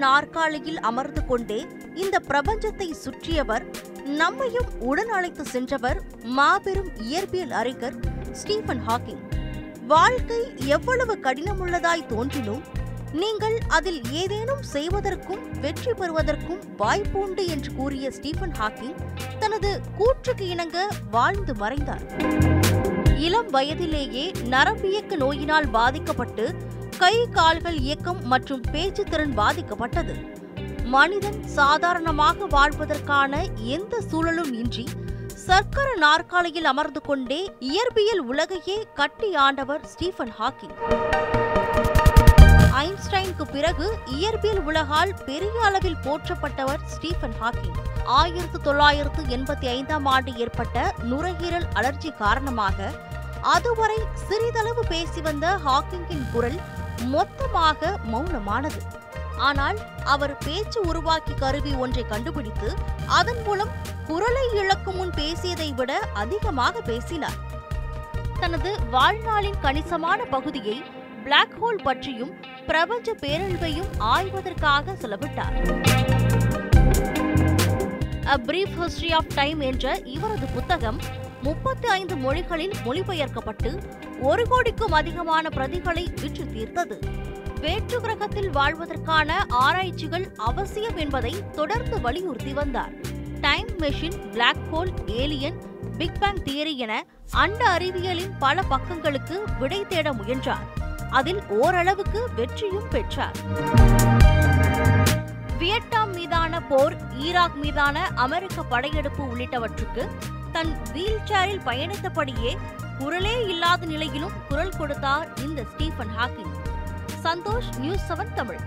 நாற்காலியில் அமர்ந்து கொண்டே இந்த பிரபஞ்சத்தை சுற்றியவர் நம்மையும் உடன் அழைத்து சென்றவர் மாபெரும் இயற்பியல் அறிஞர் ஸ்டீஃபன் ஹாக்கிங். வாழ்க்கை எவ்வளவு கடினமுள்ளதாய் தோன்றினும் நீங்கள் அதில் ஏதேனும் செய்வதற்கும் வெற்றி பெறுவதற்கும் வாய்ப்புண்டு என்று கூறிய ஸ்டீஃபன் ஹாக்கிங் தனது கூற்றுக்கு இணங்க வாழ்ந்து மறைந்தார். இளம் வயதிலேயே நரம்பியக்க நோயினால் பாதிக்கப்பட்டு கை கால்கள் இயக்கம் மற்றும் பேச்சு திறன் பாதிக்கப்பட்டது. மனிதன் சாதாரணமாக வாழ்வதற்கான எந்த சூழலும் இன்றி சர்க்கர நாற்காலியில் அமர்ந்து கொண்டே இயற்பியல் உலகையே கட்டி ஆண்டவர் ஸ்டீஃபன் ஹாக்கிங். ஐன்ஸ்டைனுக்கு பிறகு இயற்பியல் உலகால் பெரிய அளவில் போற்றப்பட்டவர் ஸ்டீஃபன் ஹாக்கிங். ஆயிரத்து தொள்ளாயிரத்து எண்பத்தி ஐந்தாம் ஆண்டு ஏற்பட்ட நுரையீரல் அலர்ஜி காரணமாக அதுவரை சிறிதளவு பேசி வந்த ஹாக்கிங்கின் குரல் மொத்தமாக மௌனமானது. ஆனால் அவர் பேச்சு உருவாக்கி கருவி ஒன்றை கண்டுபிடித்து அதன் மூலம் குரலை இழக்கும் முன் பேசியதை விட அதிகமாக பேசினார். தனது வாழ்நாளின் கணிசமான பகுதியை பிளாக் ஹோல் பற்றியும் பிரபஞ்ச பேரழிவையும் ஆய்வதற்காக செலவிட்டார். A brief history of time என்ற இவரது புத்தகம் முப்பத்தி ஐந்து மொழிகளில் மொழிபெயர்க்கப்பட்டு ஒரு கோடிக்கும் அதிகமான பிரதிகளை விற்று தீர்த்தது. வேற்று கிரகத்தில் வாழ்வதற்கான ஆராய்ச்சிகள் அவசியம் என்பதை தொடர்ந்து வலியுறுத்தி வந்தார். Time machine black hole alien big bang theory என அண்ட அறிவியலின் பல பக்கங்களுக்கு விடை தேட முயன்றார். அதில் ஓரளவுக்கு வெற்றியும் பெற்றார். வியட்நாம் மீதான போர் ஈராக் மீதான அமெரிக்க படையெடுப்பு உள்ளிட்டவற்றுக்கு தன் வீல் சேரில் பயணித்தபடியே குரலே இல்லாத நிலையிலும் குரல் கொடுத்தார் இந்த Stephen Hawking. Santhosh news seven Tamil.